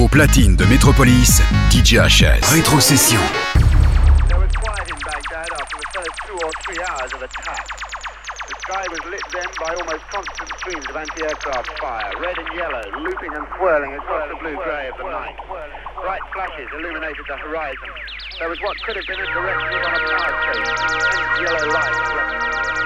Au platine de Métropolis, DJ HS. Rétrocession. There was quiet in Baghdad after the first two or three hours of attack. The sky was lit then by almost constant streams of anti-aircraft fire, red and yellow, looping and swirling across the blue-grey of the night. Bright flashes illuminated the horizon. There was what could have been a direct hit on a power station. Yellow light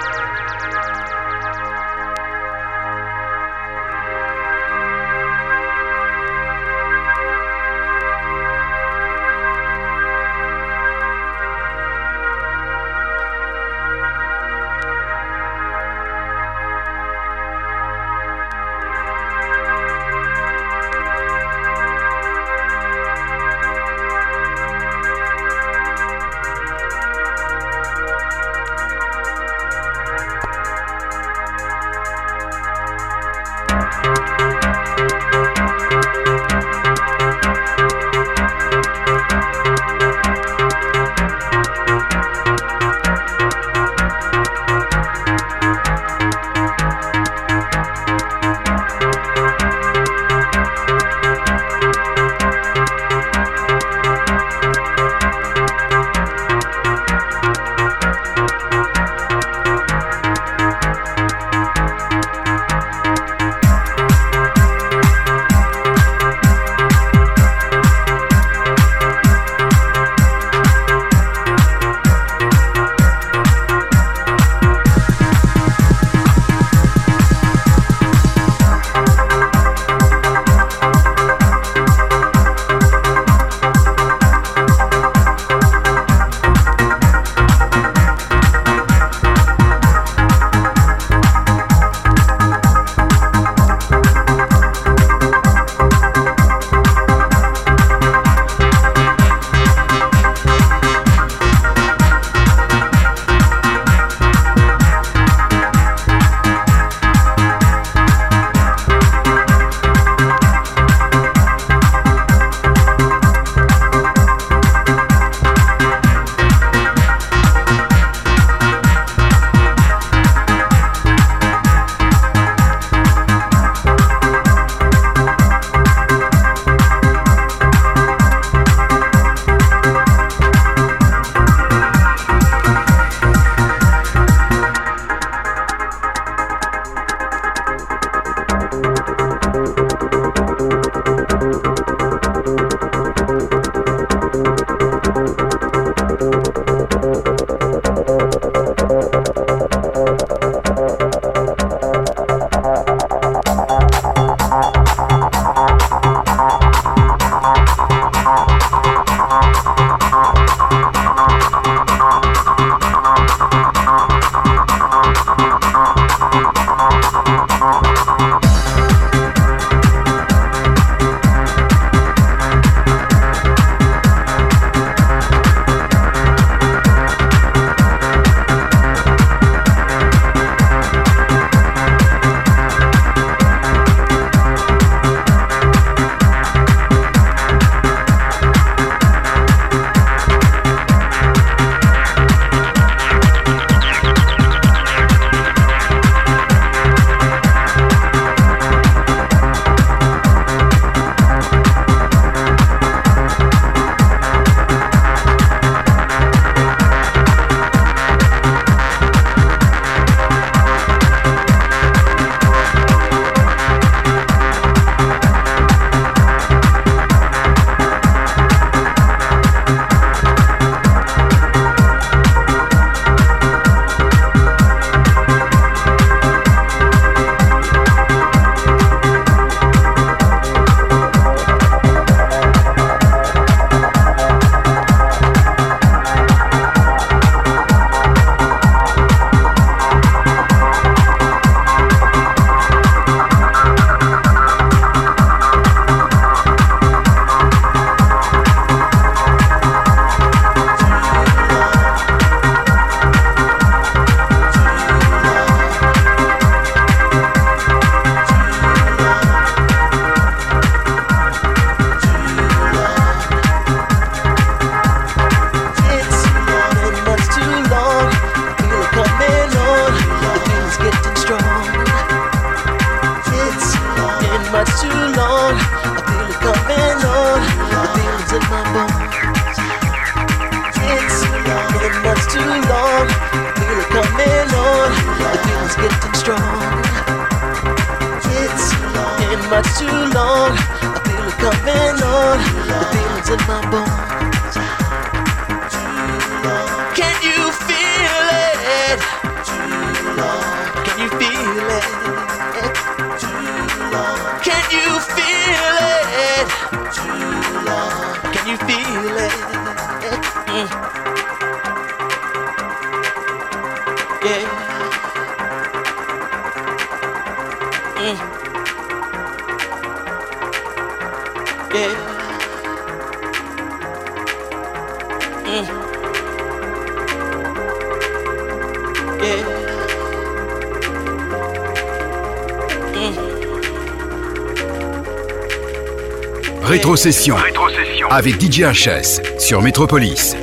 Rétrocession. Rétrocession. Avec DJ HS sur Metropolis.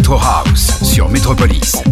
Retro House sur Metropolis.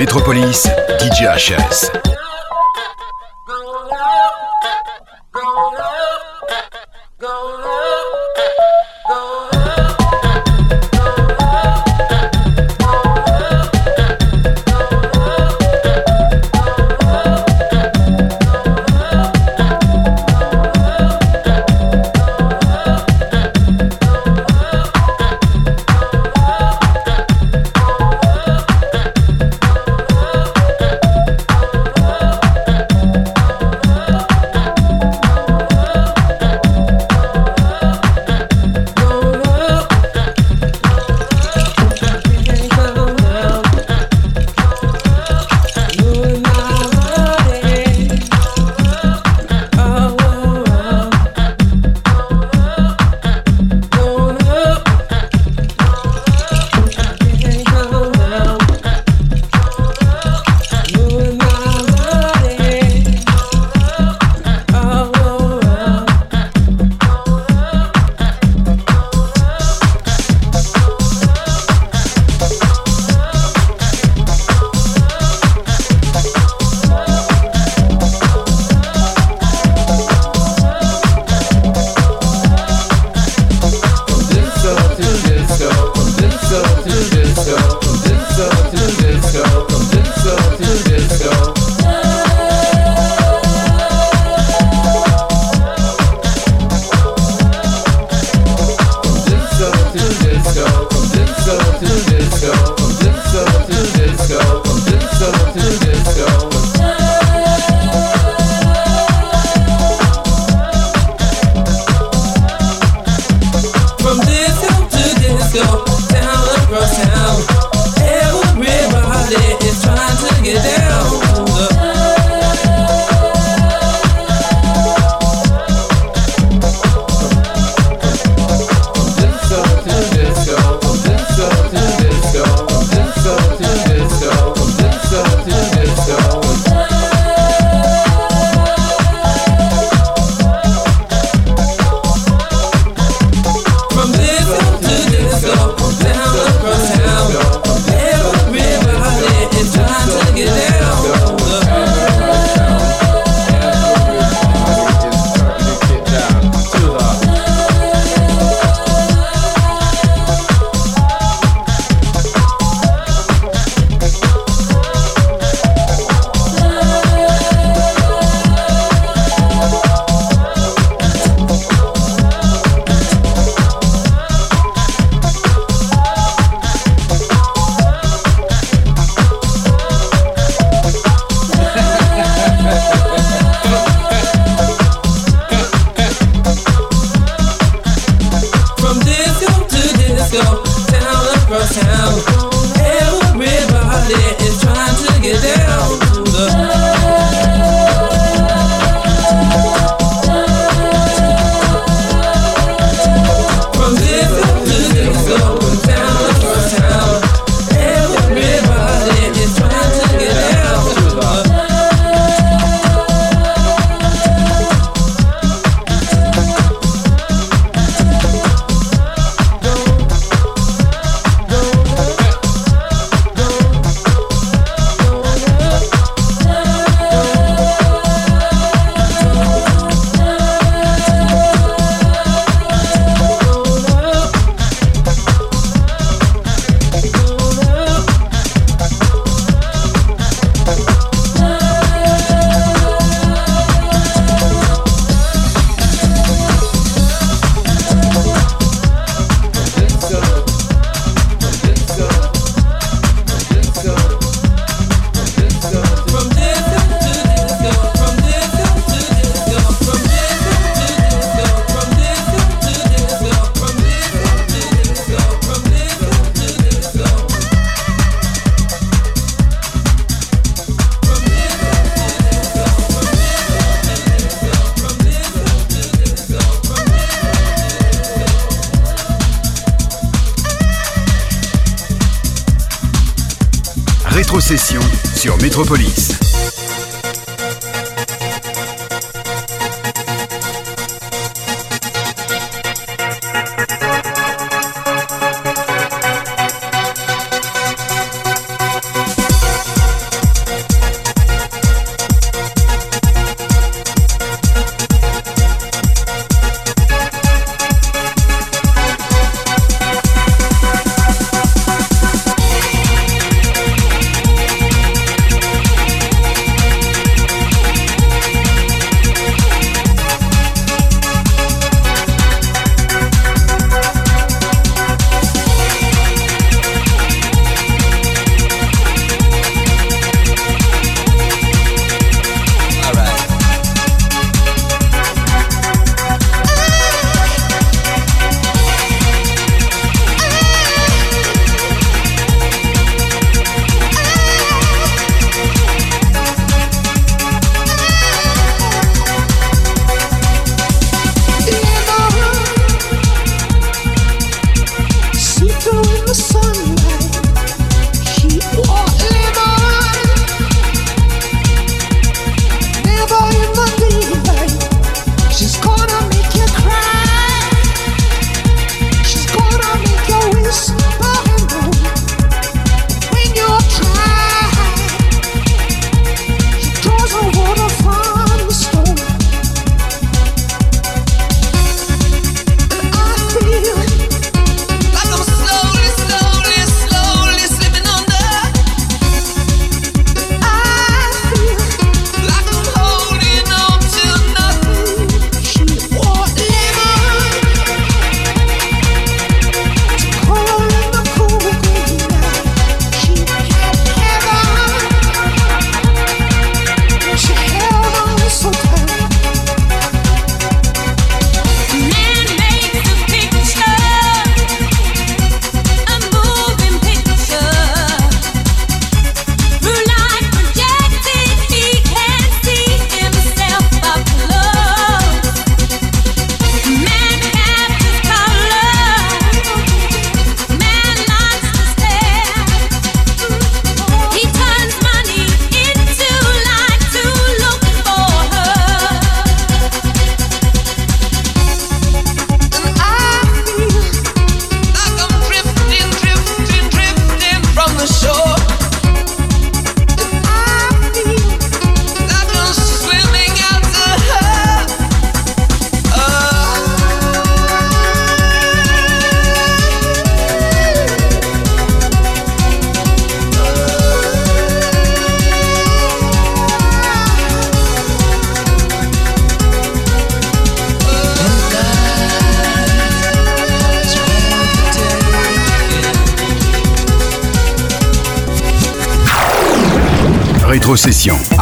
Métropolis, DJ HS. Métropolis.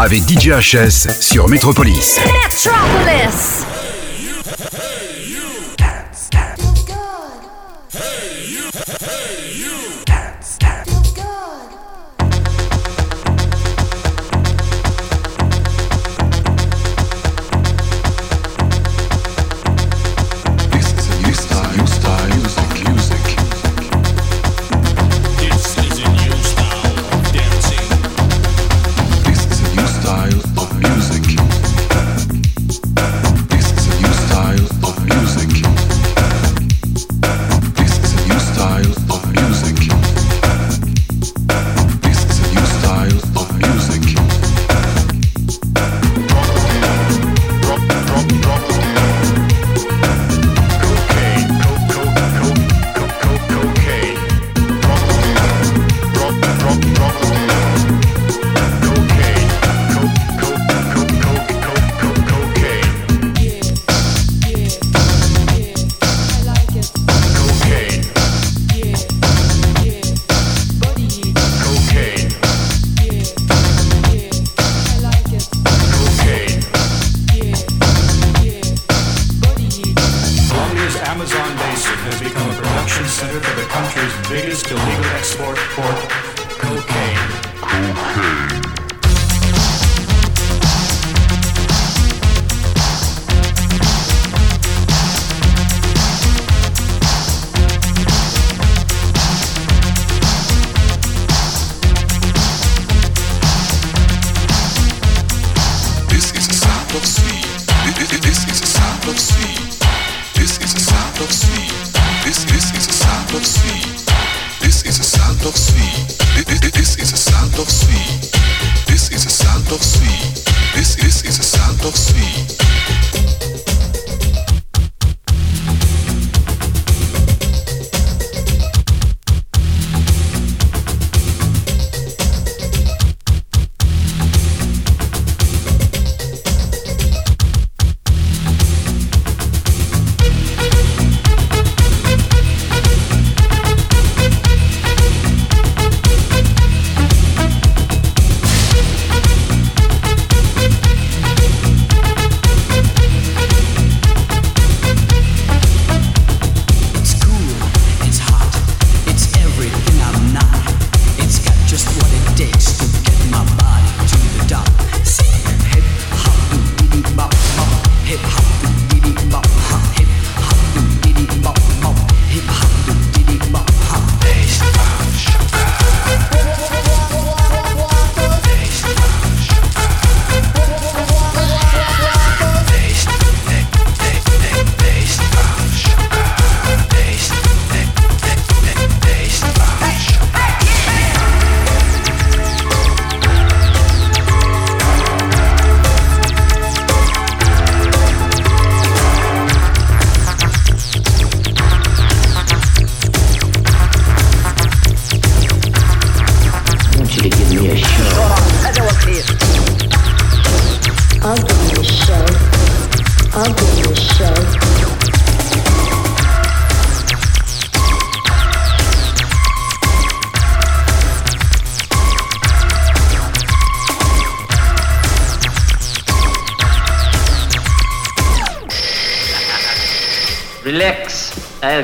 Avec DJ HS sur Metropolis. Metropolis.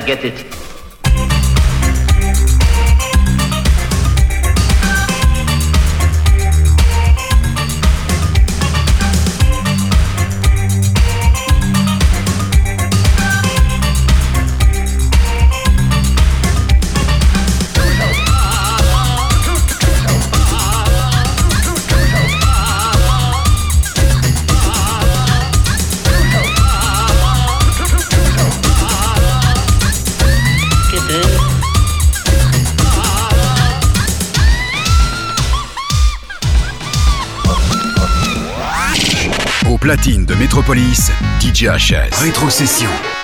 Get it. Metropolis, DJ HS. Rétrocession.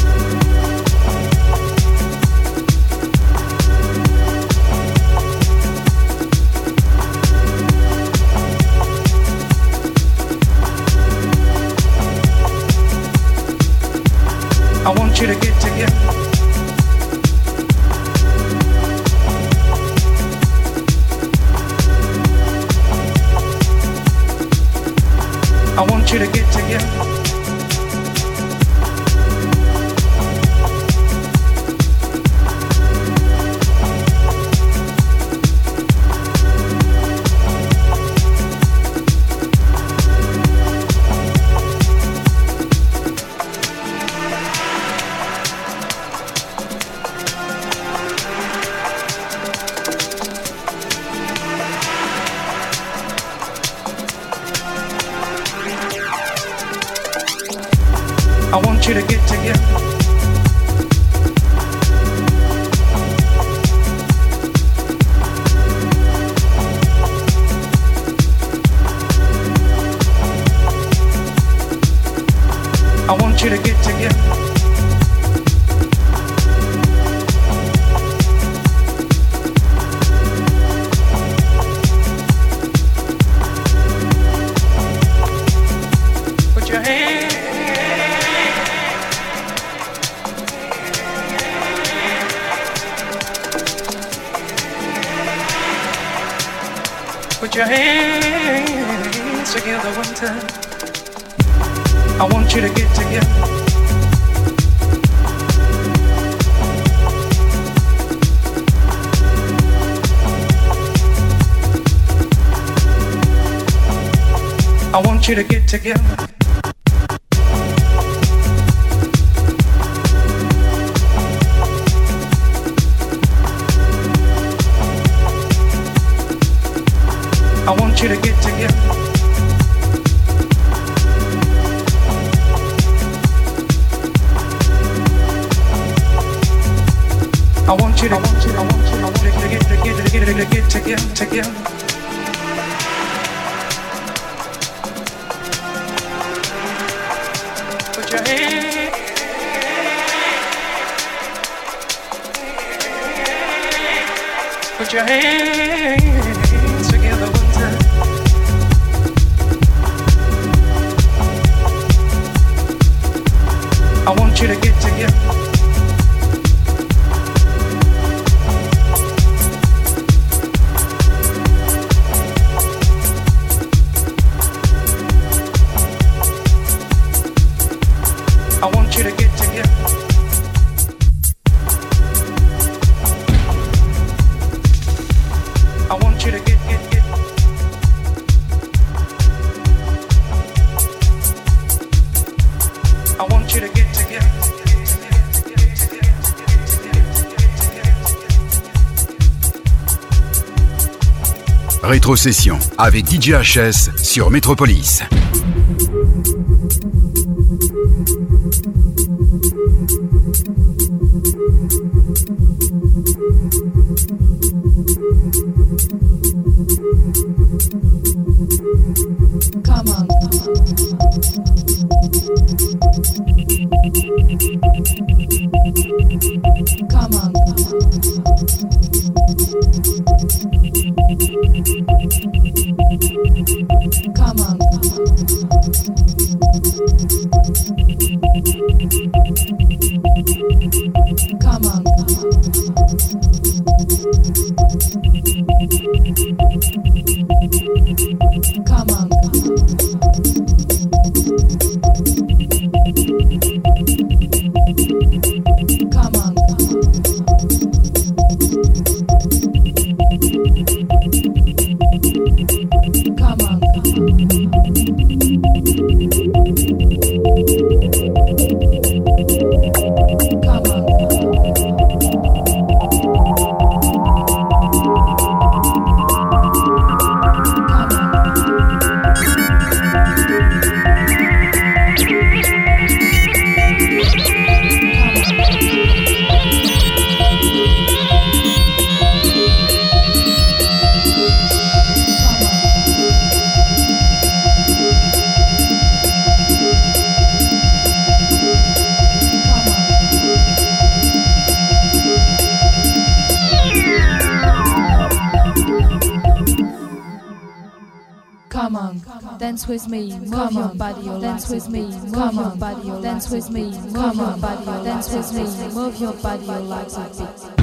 Put your hands together. I want you to get together. Want you to get together. I want you to get together. I want you to, I want you, I want you, I want you to get, to get, to get, to get together, together. You to get Avec DJHS sur Métropolis. With me, move your body, dance with me, move your body, dance with me, move your body, dance with me, move your body, like a beat.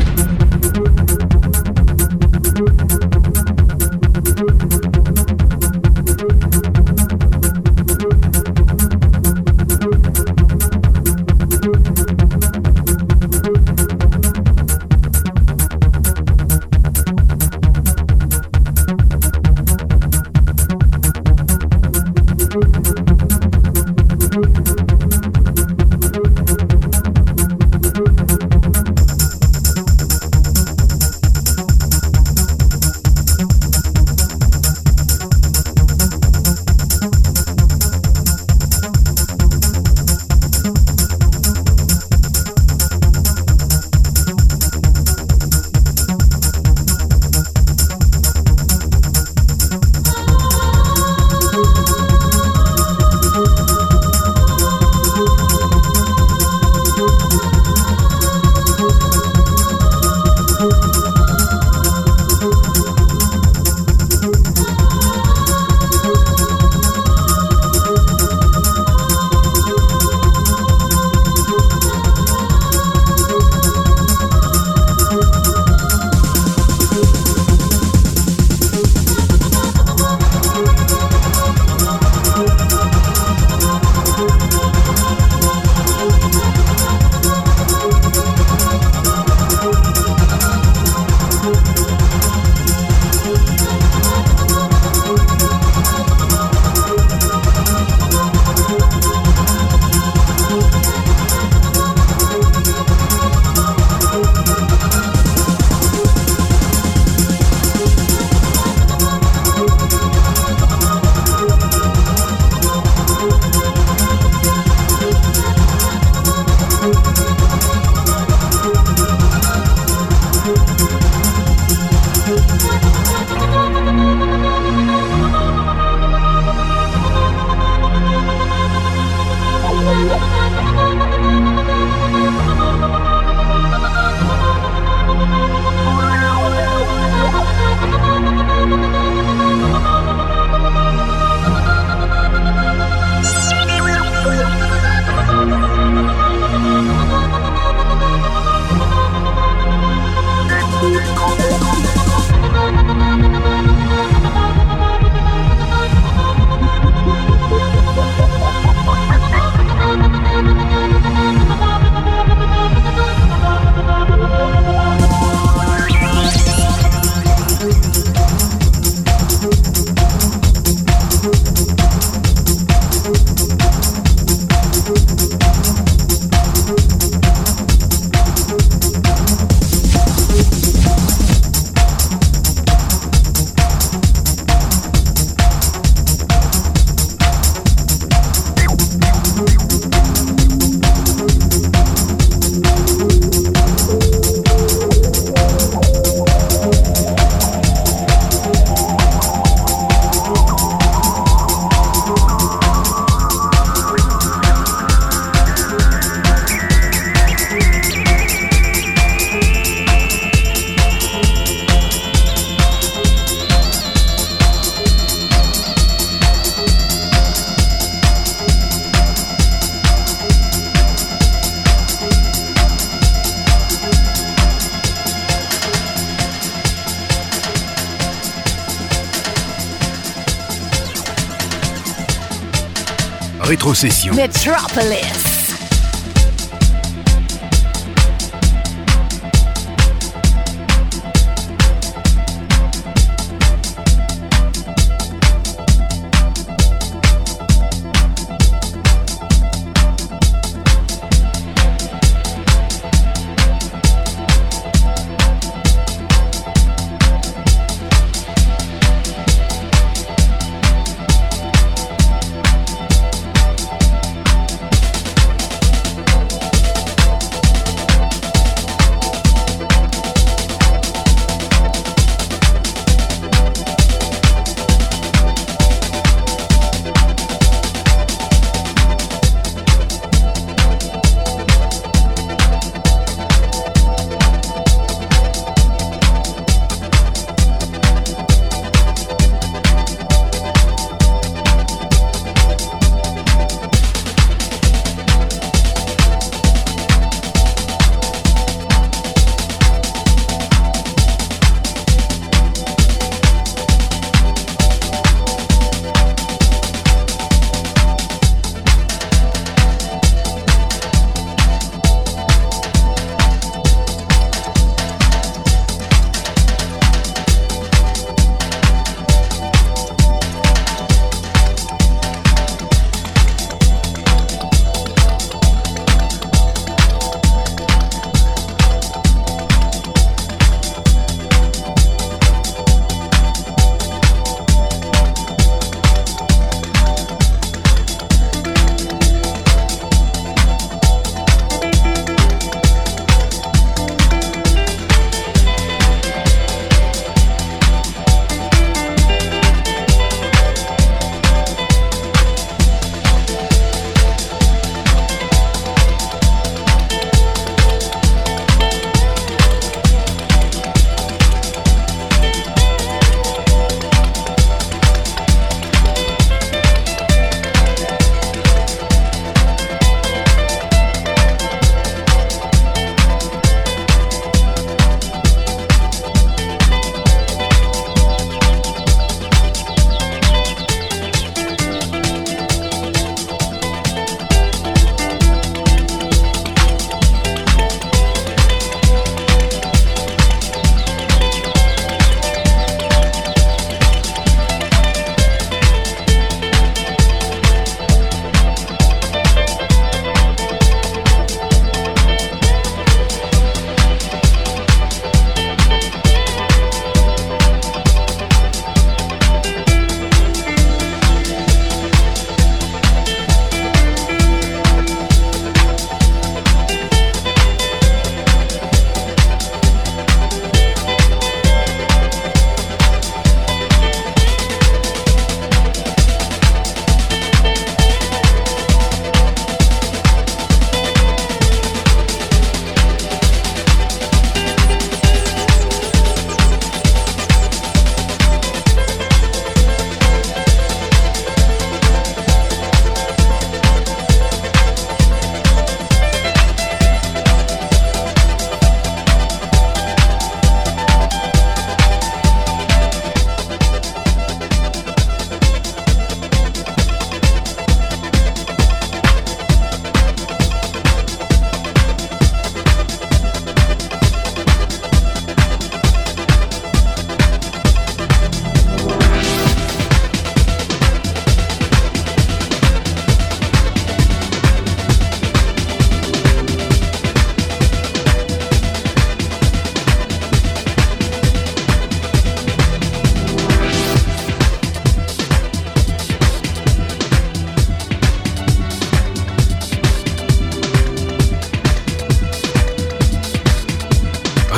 Metropolis.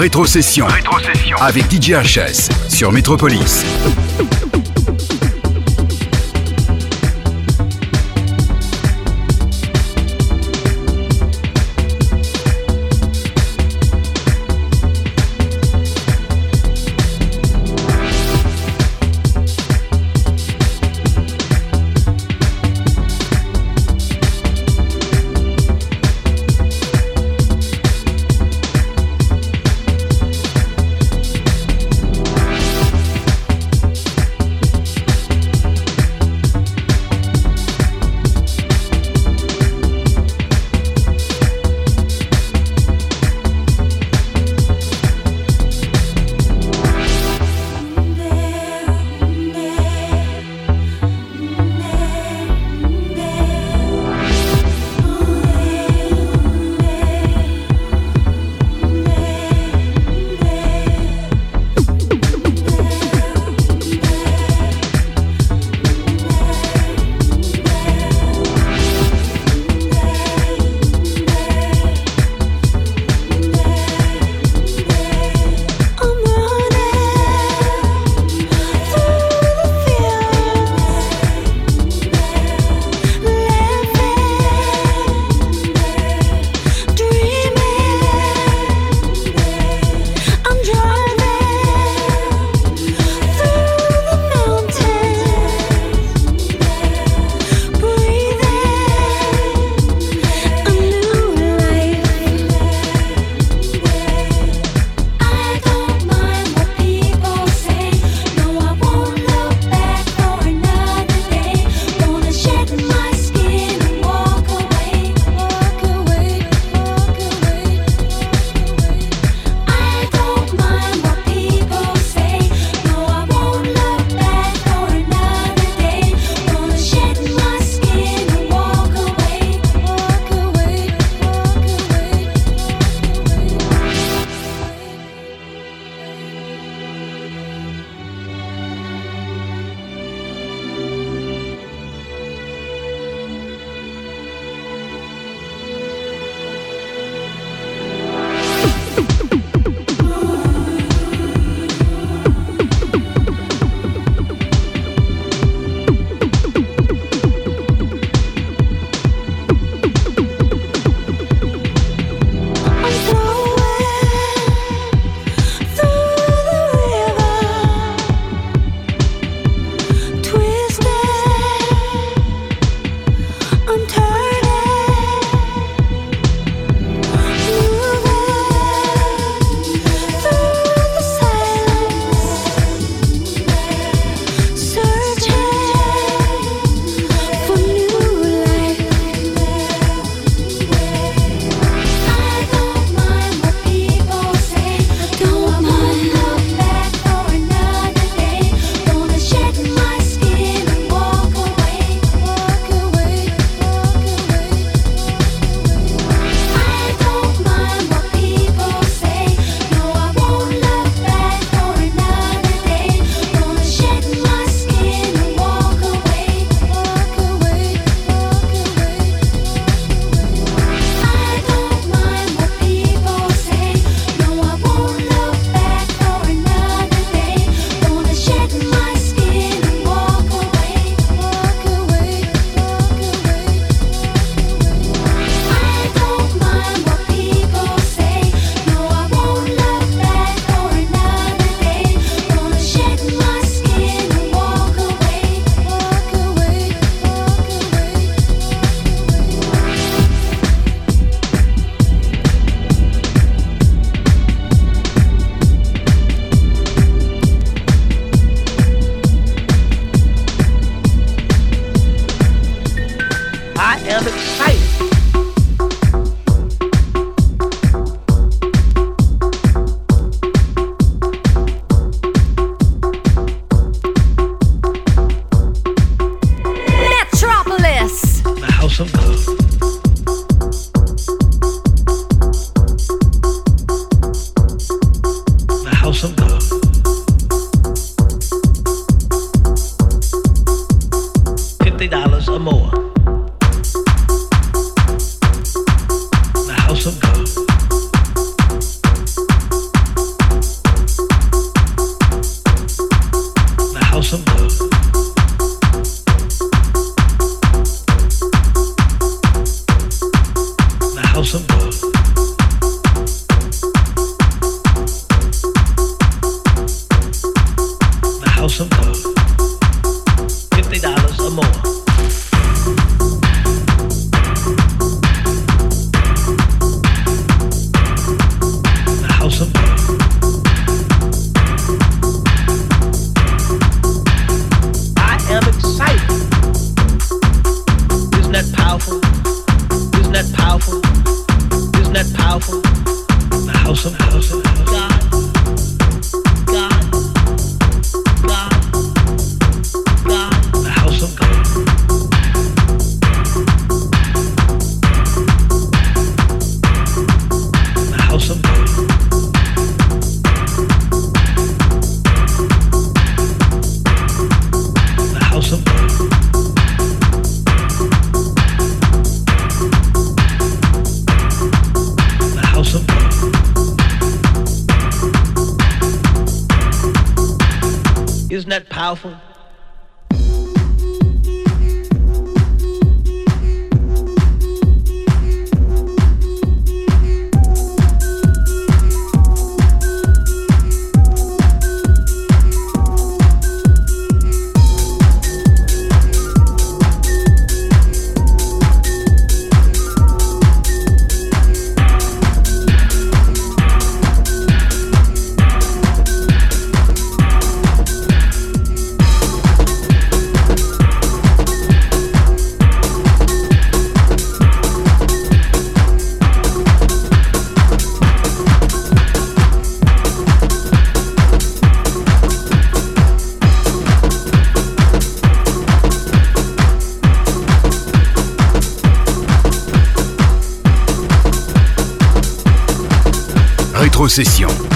Rétrocession. Rétrocession. Avec DJ HS sur Métropolis.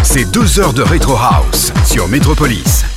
C'est deux heures de Retro House sur Metropolis.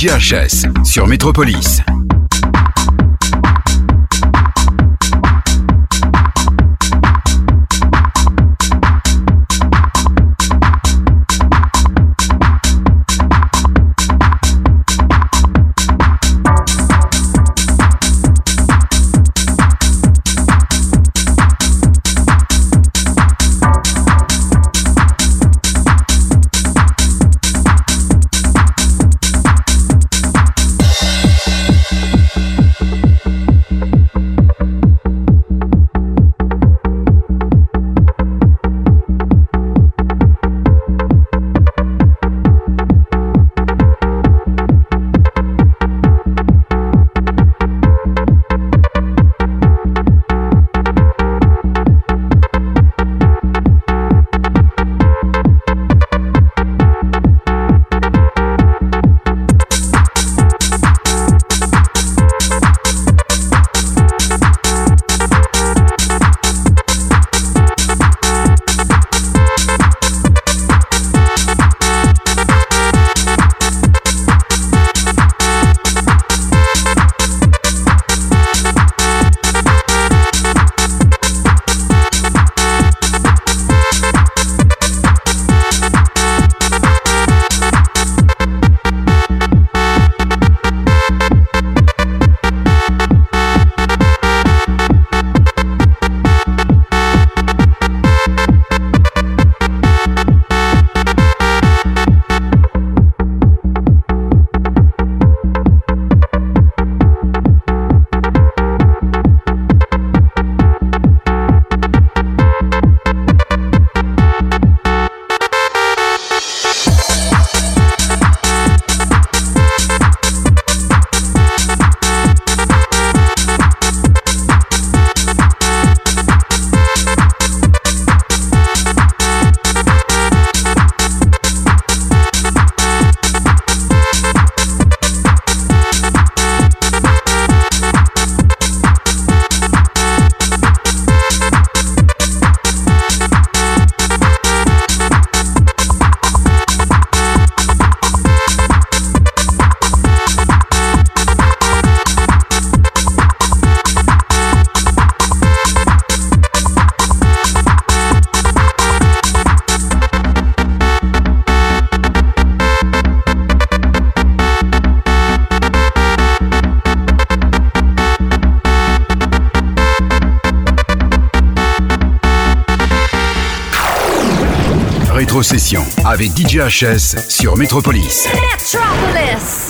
DJHS sur Métropolis. DJHS sur Metropolis. Metropolis.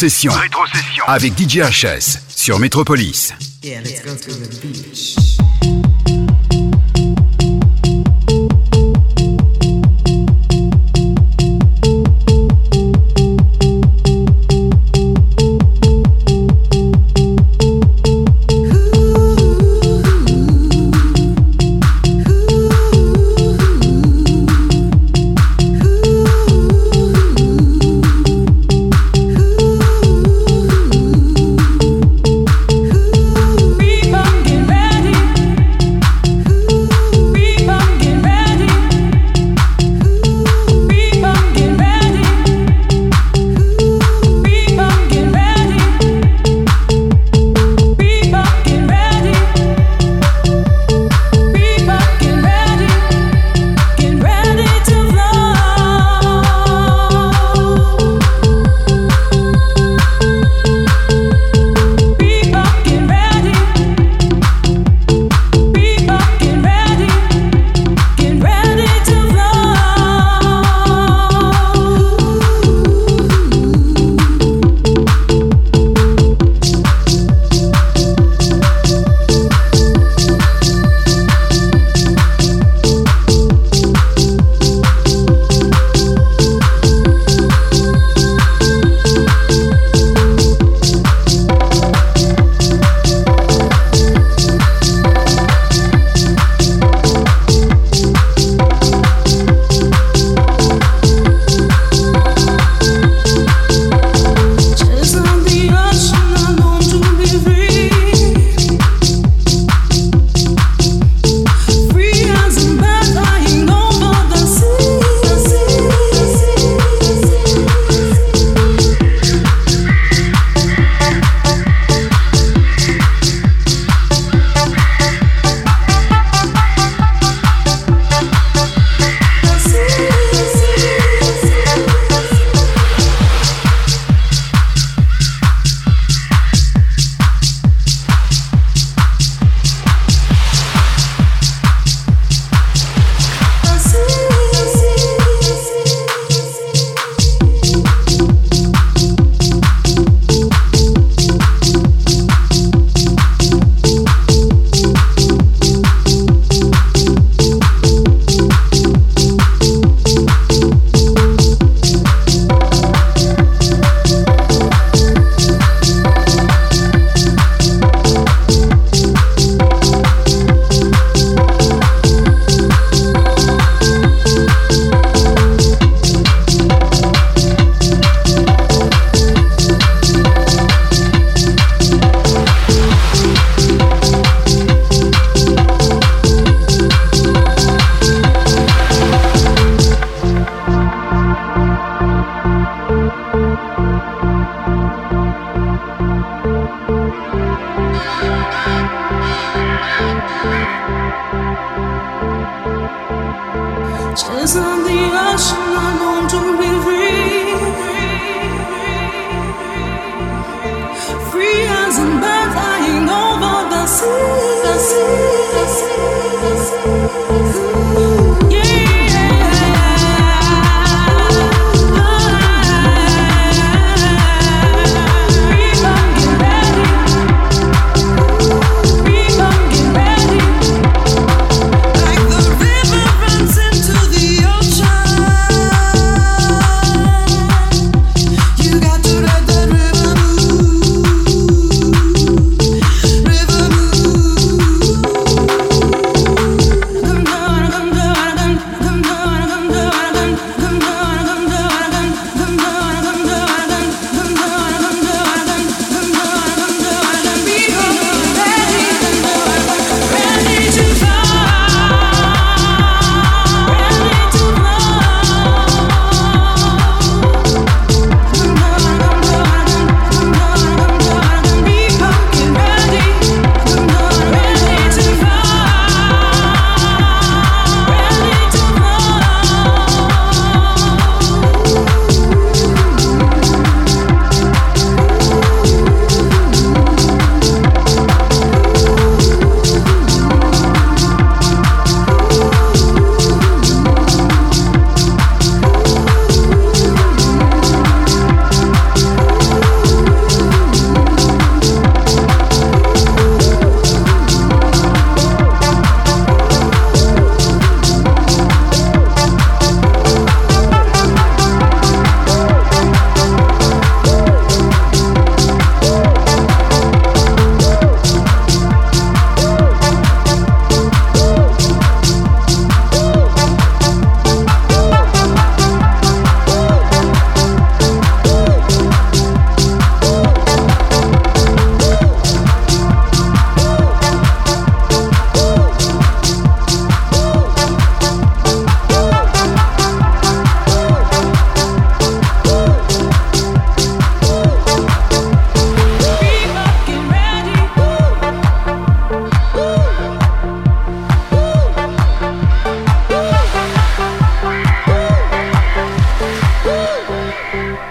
Rétrocession. Rétrocession. Avec DJ HS sur Métropolis.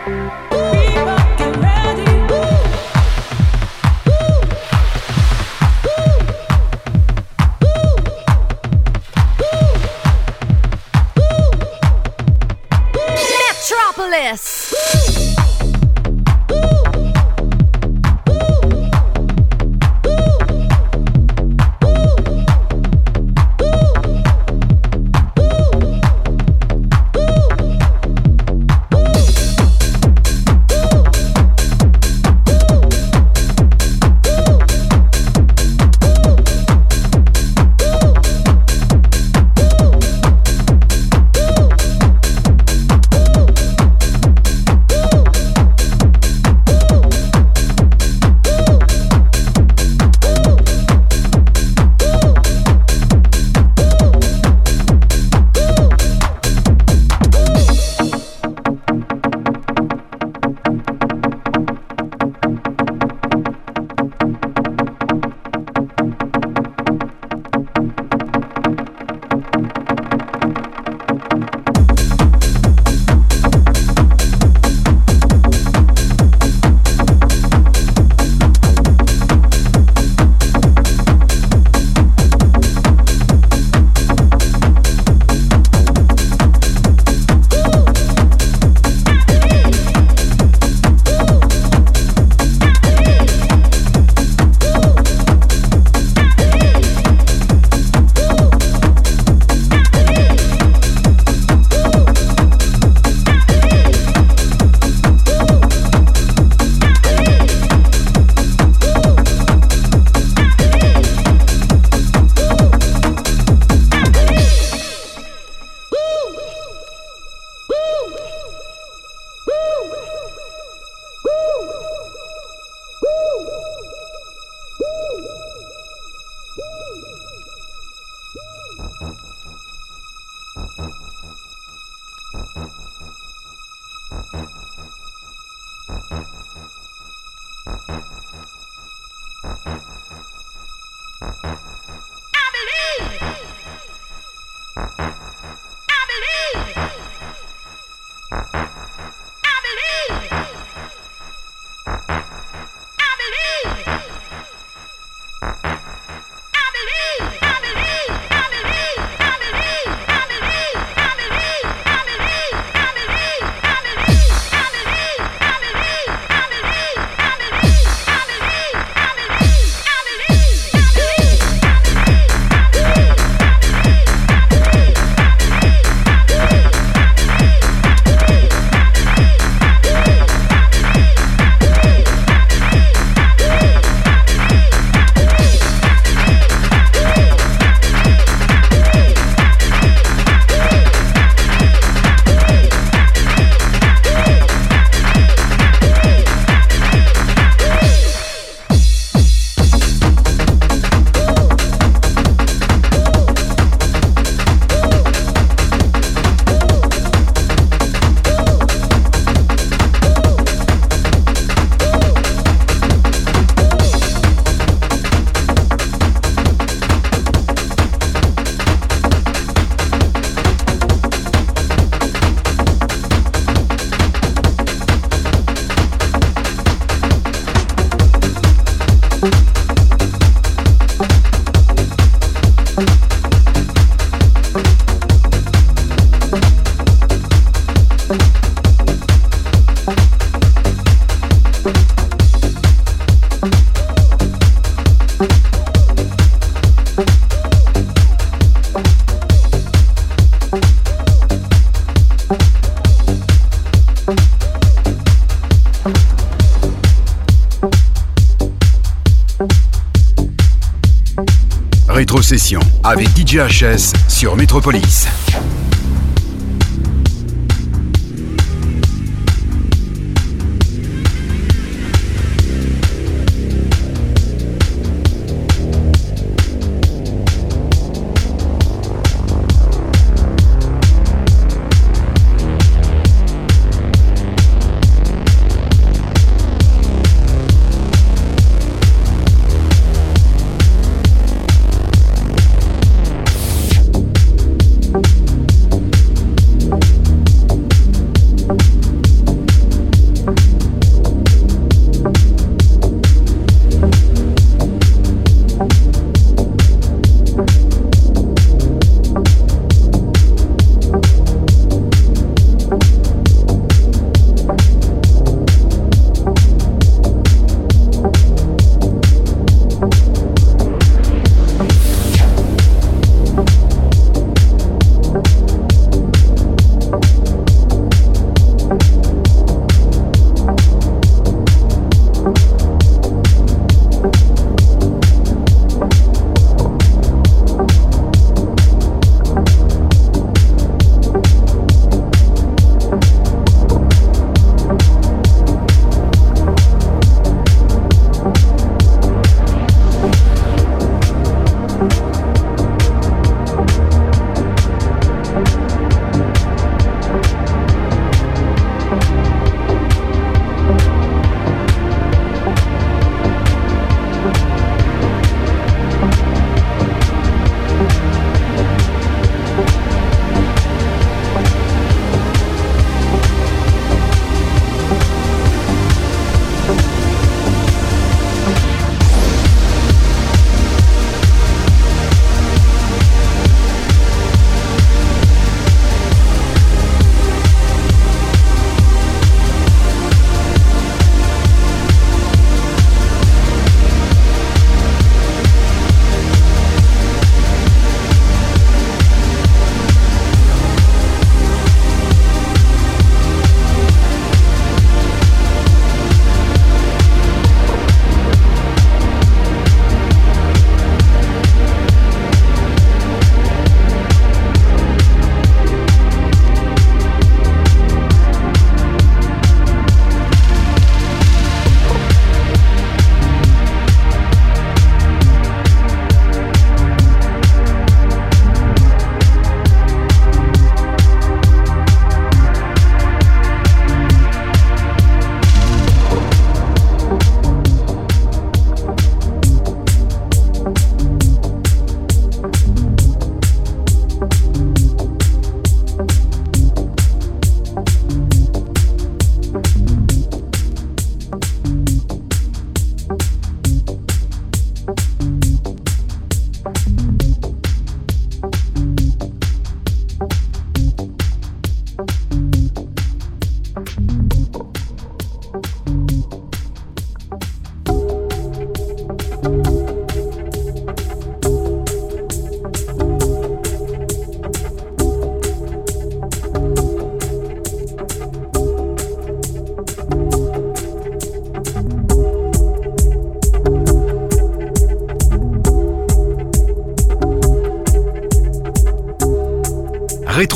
Metropolis. Bye. avec DJHS sur Métropolis.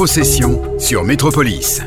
Rétrocession sur Métropolis.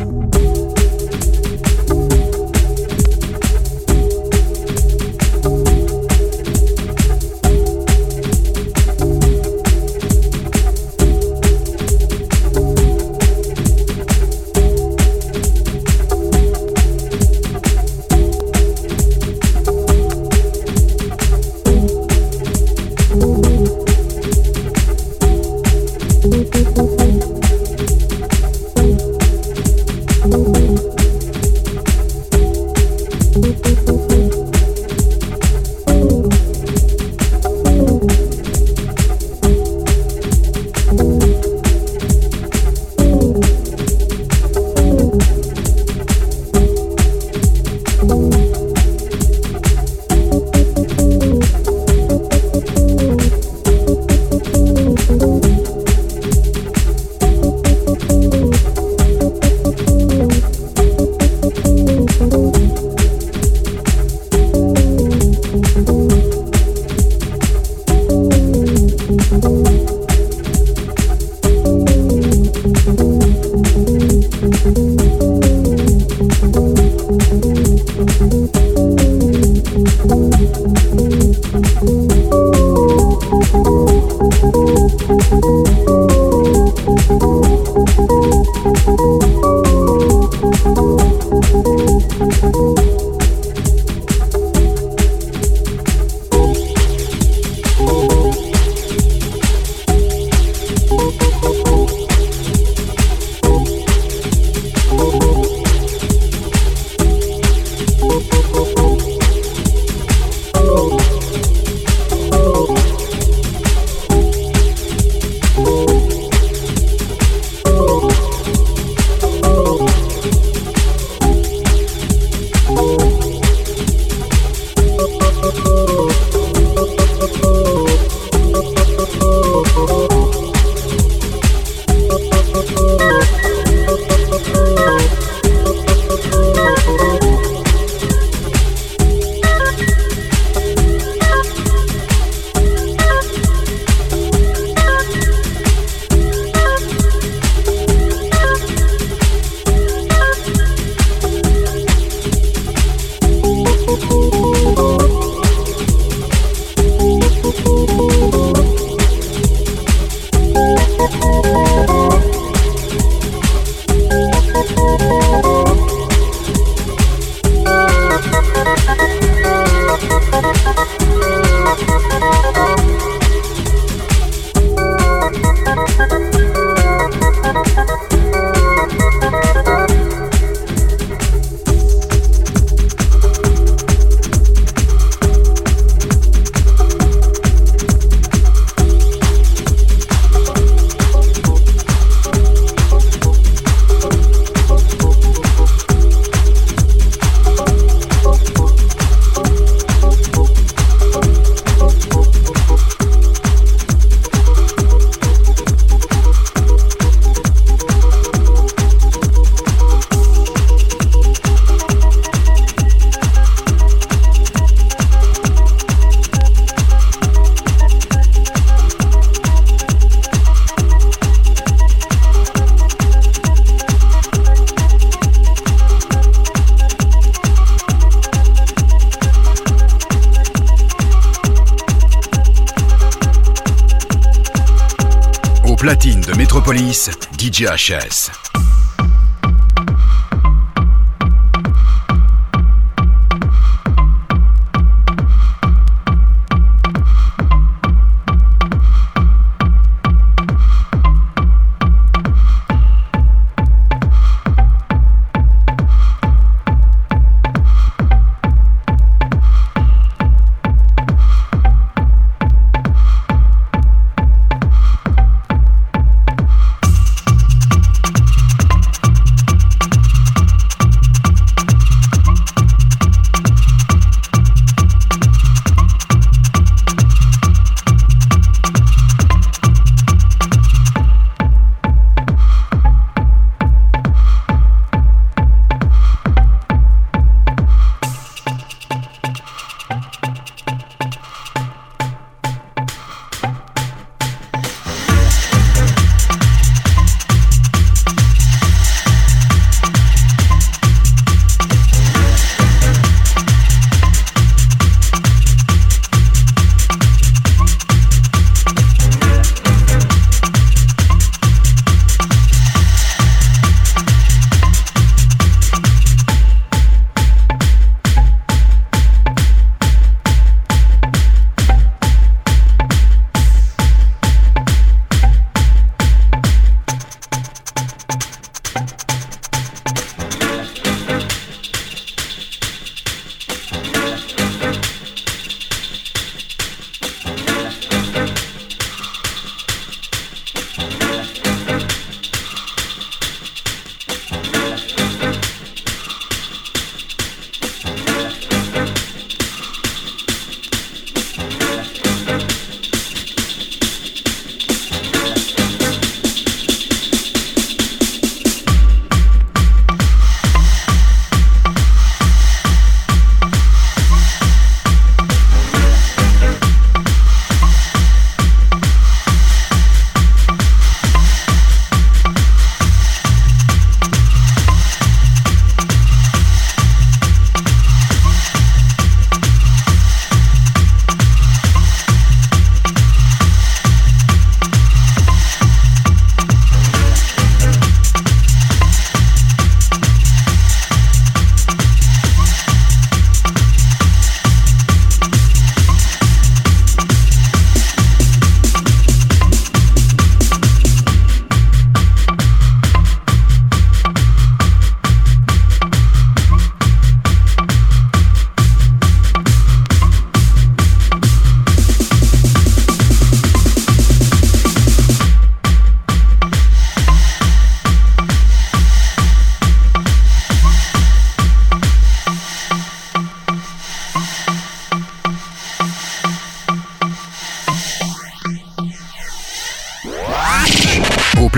Métropolis,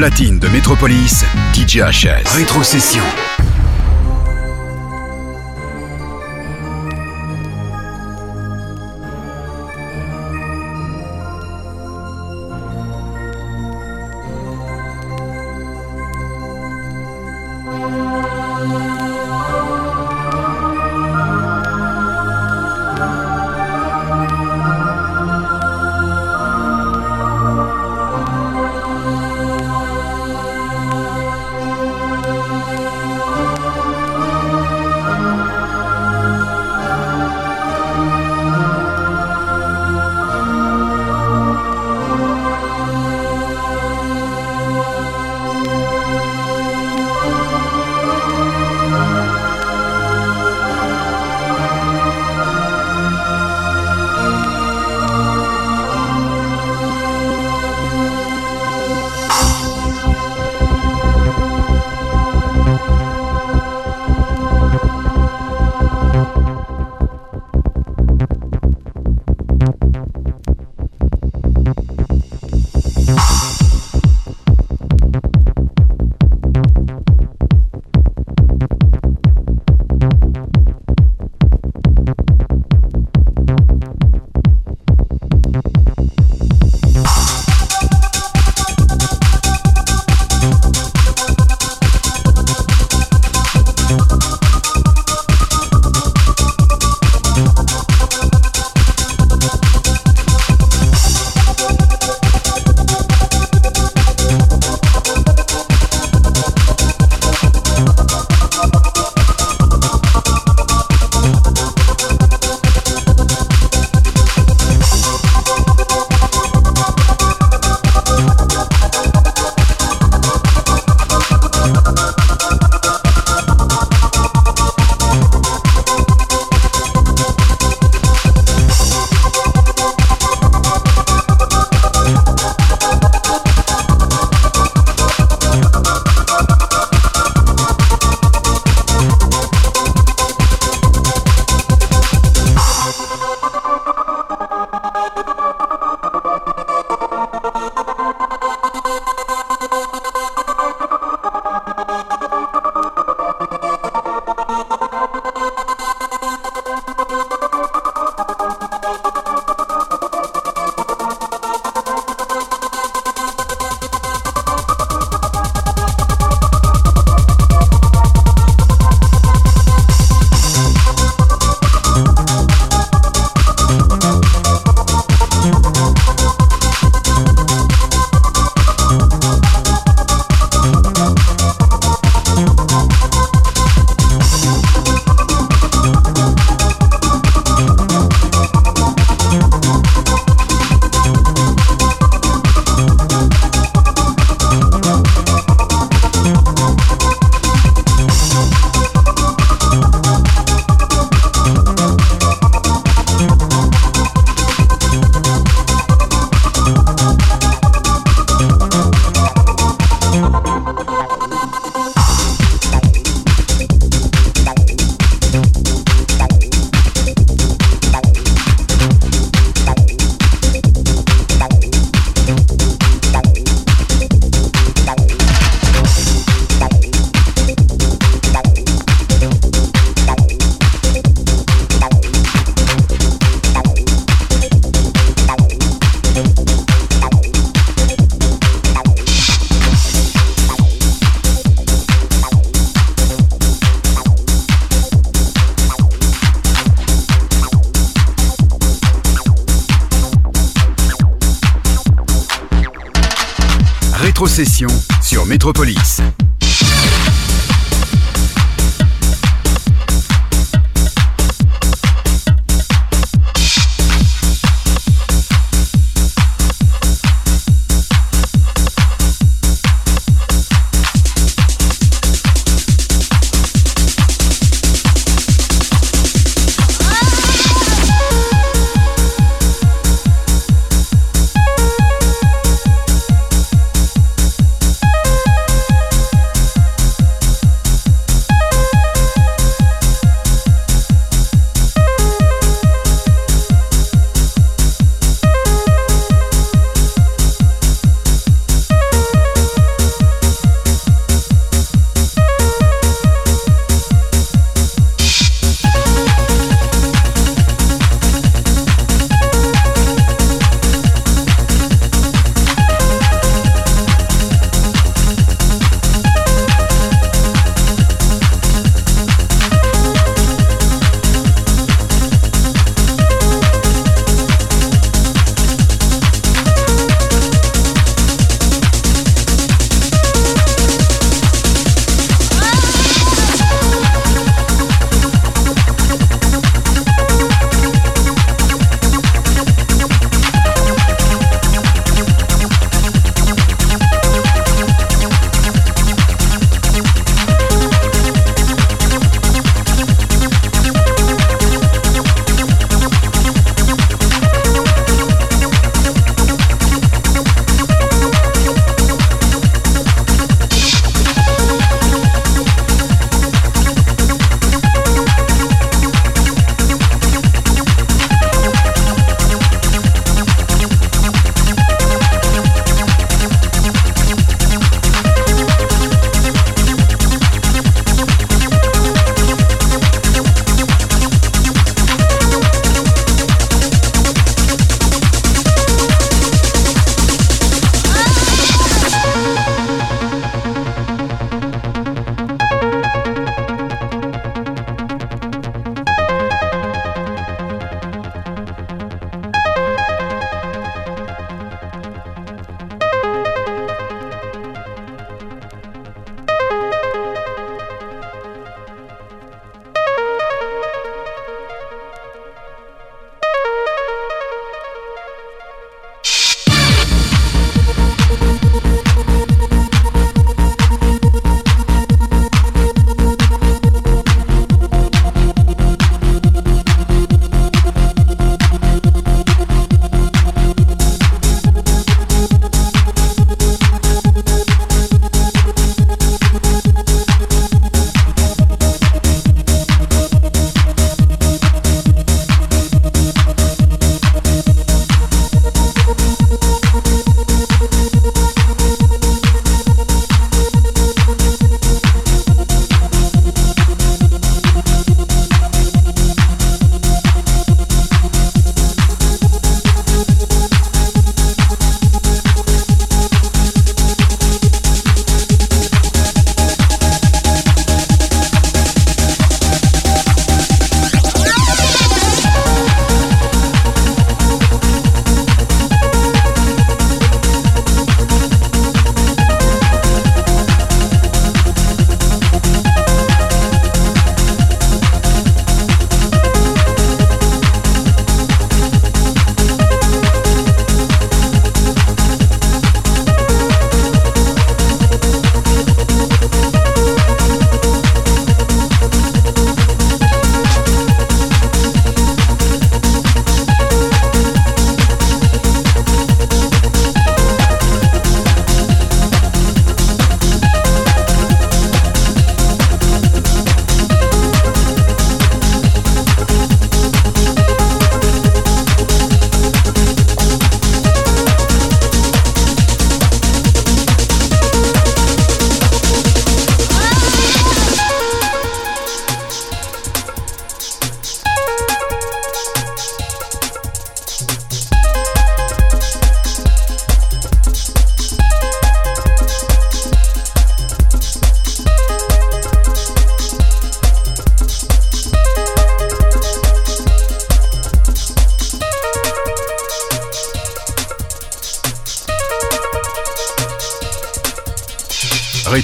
platine de Métropolis, DJ HS. Rétrocession.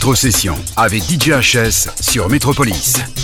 Rétrocession avec DJ HS sur Métropolis.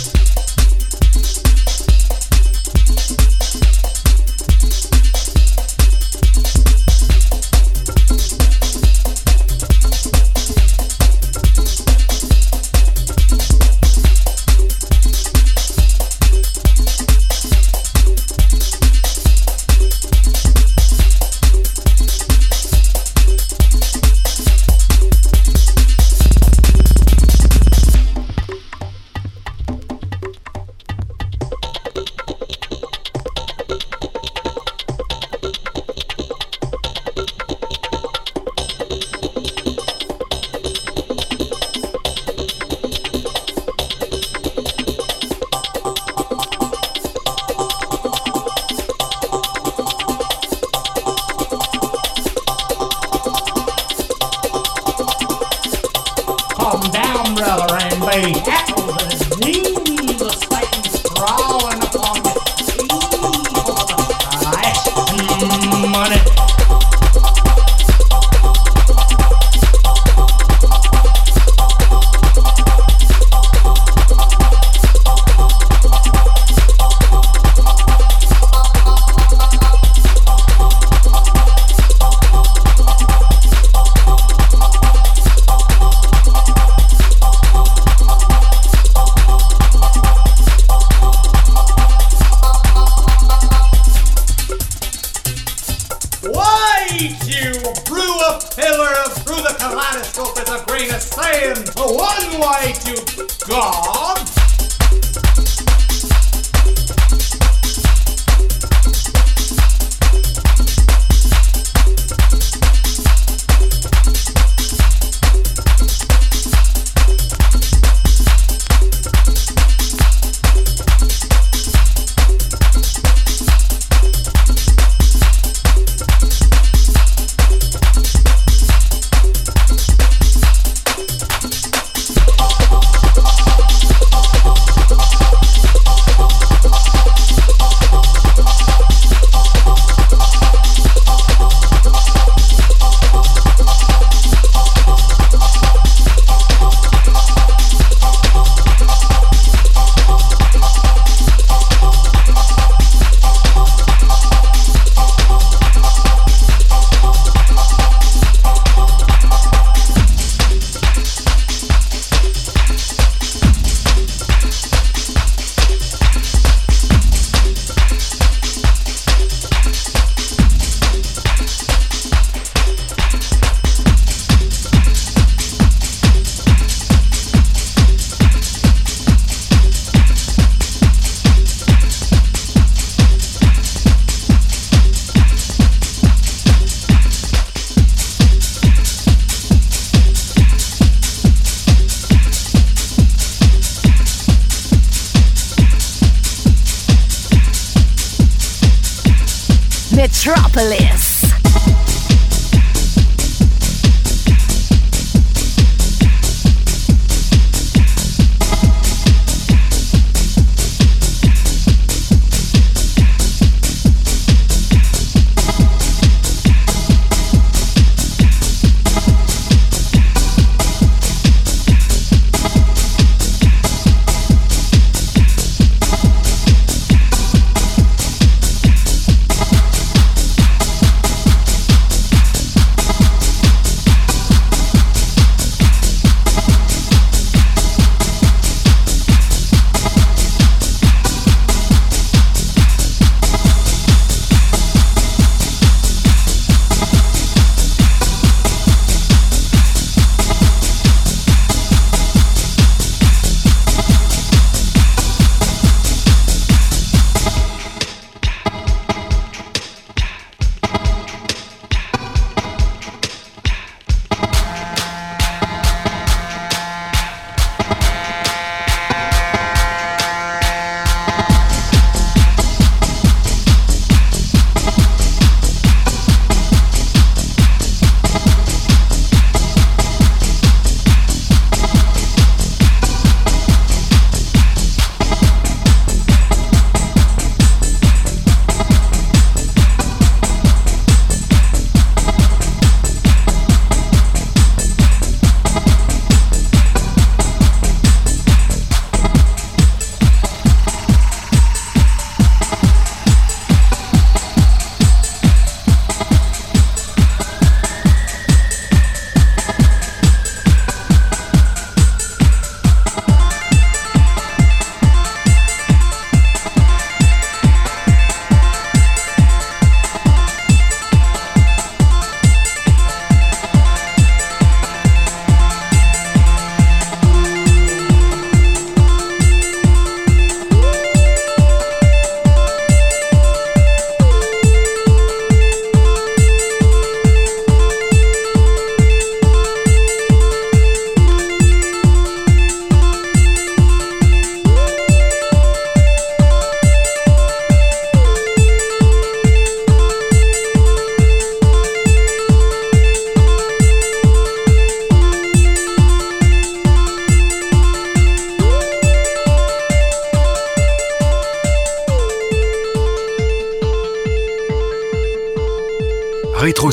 A pillar through the kaleidoscope is a grain of sand. One way to God.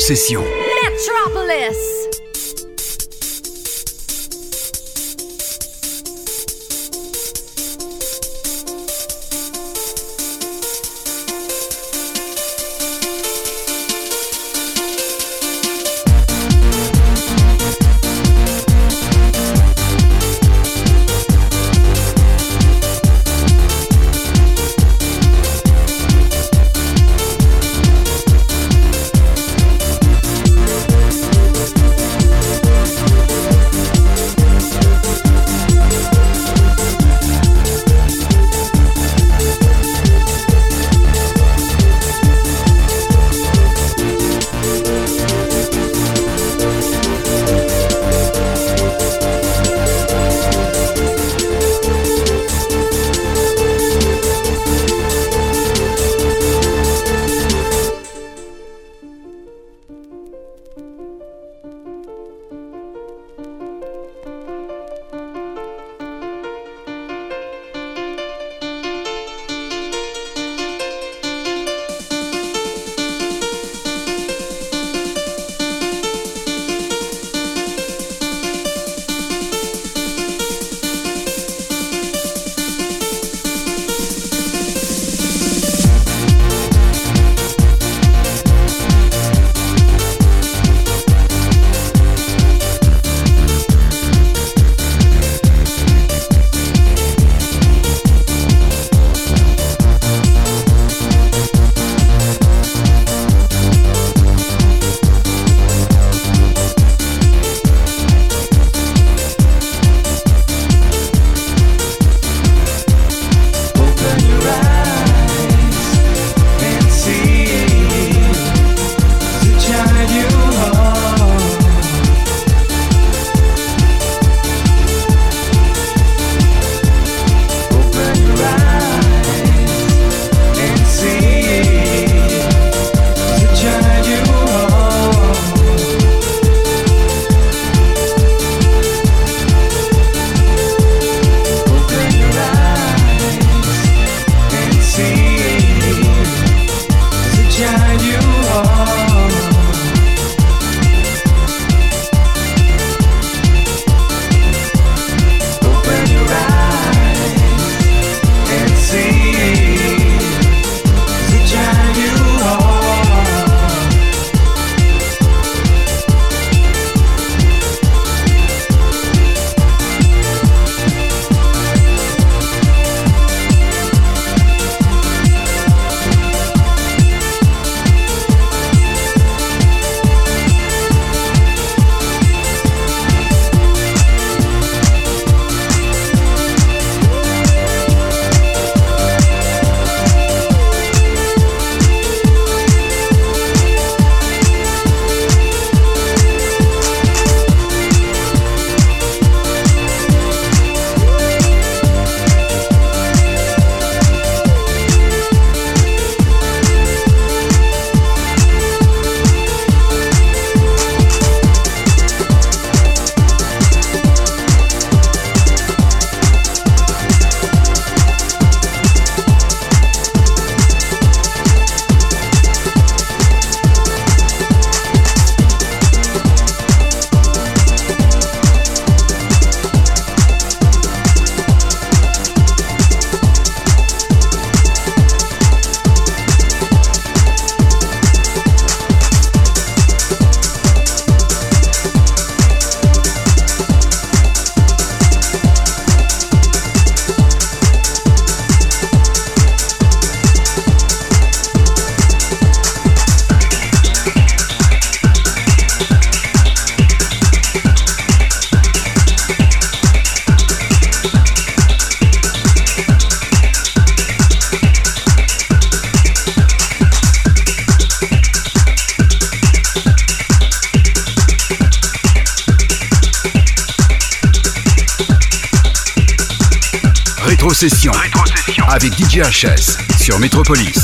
Metropolis. Sur Métropolis.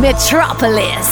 Metropolis.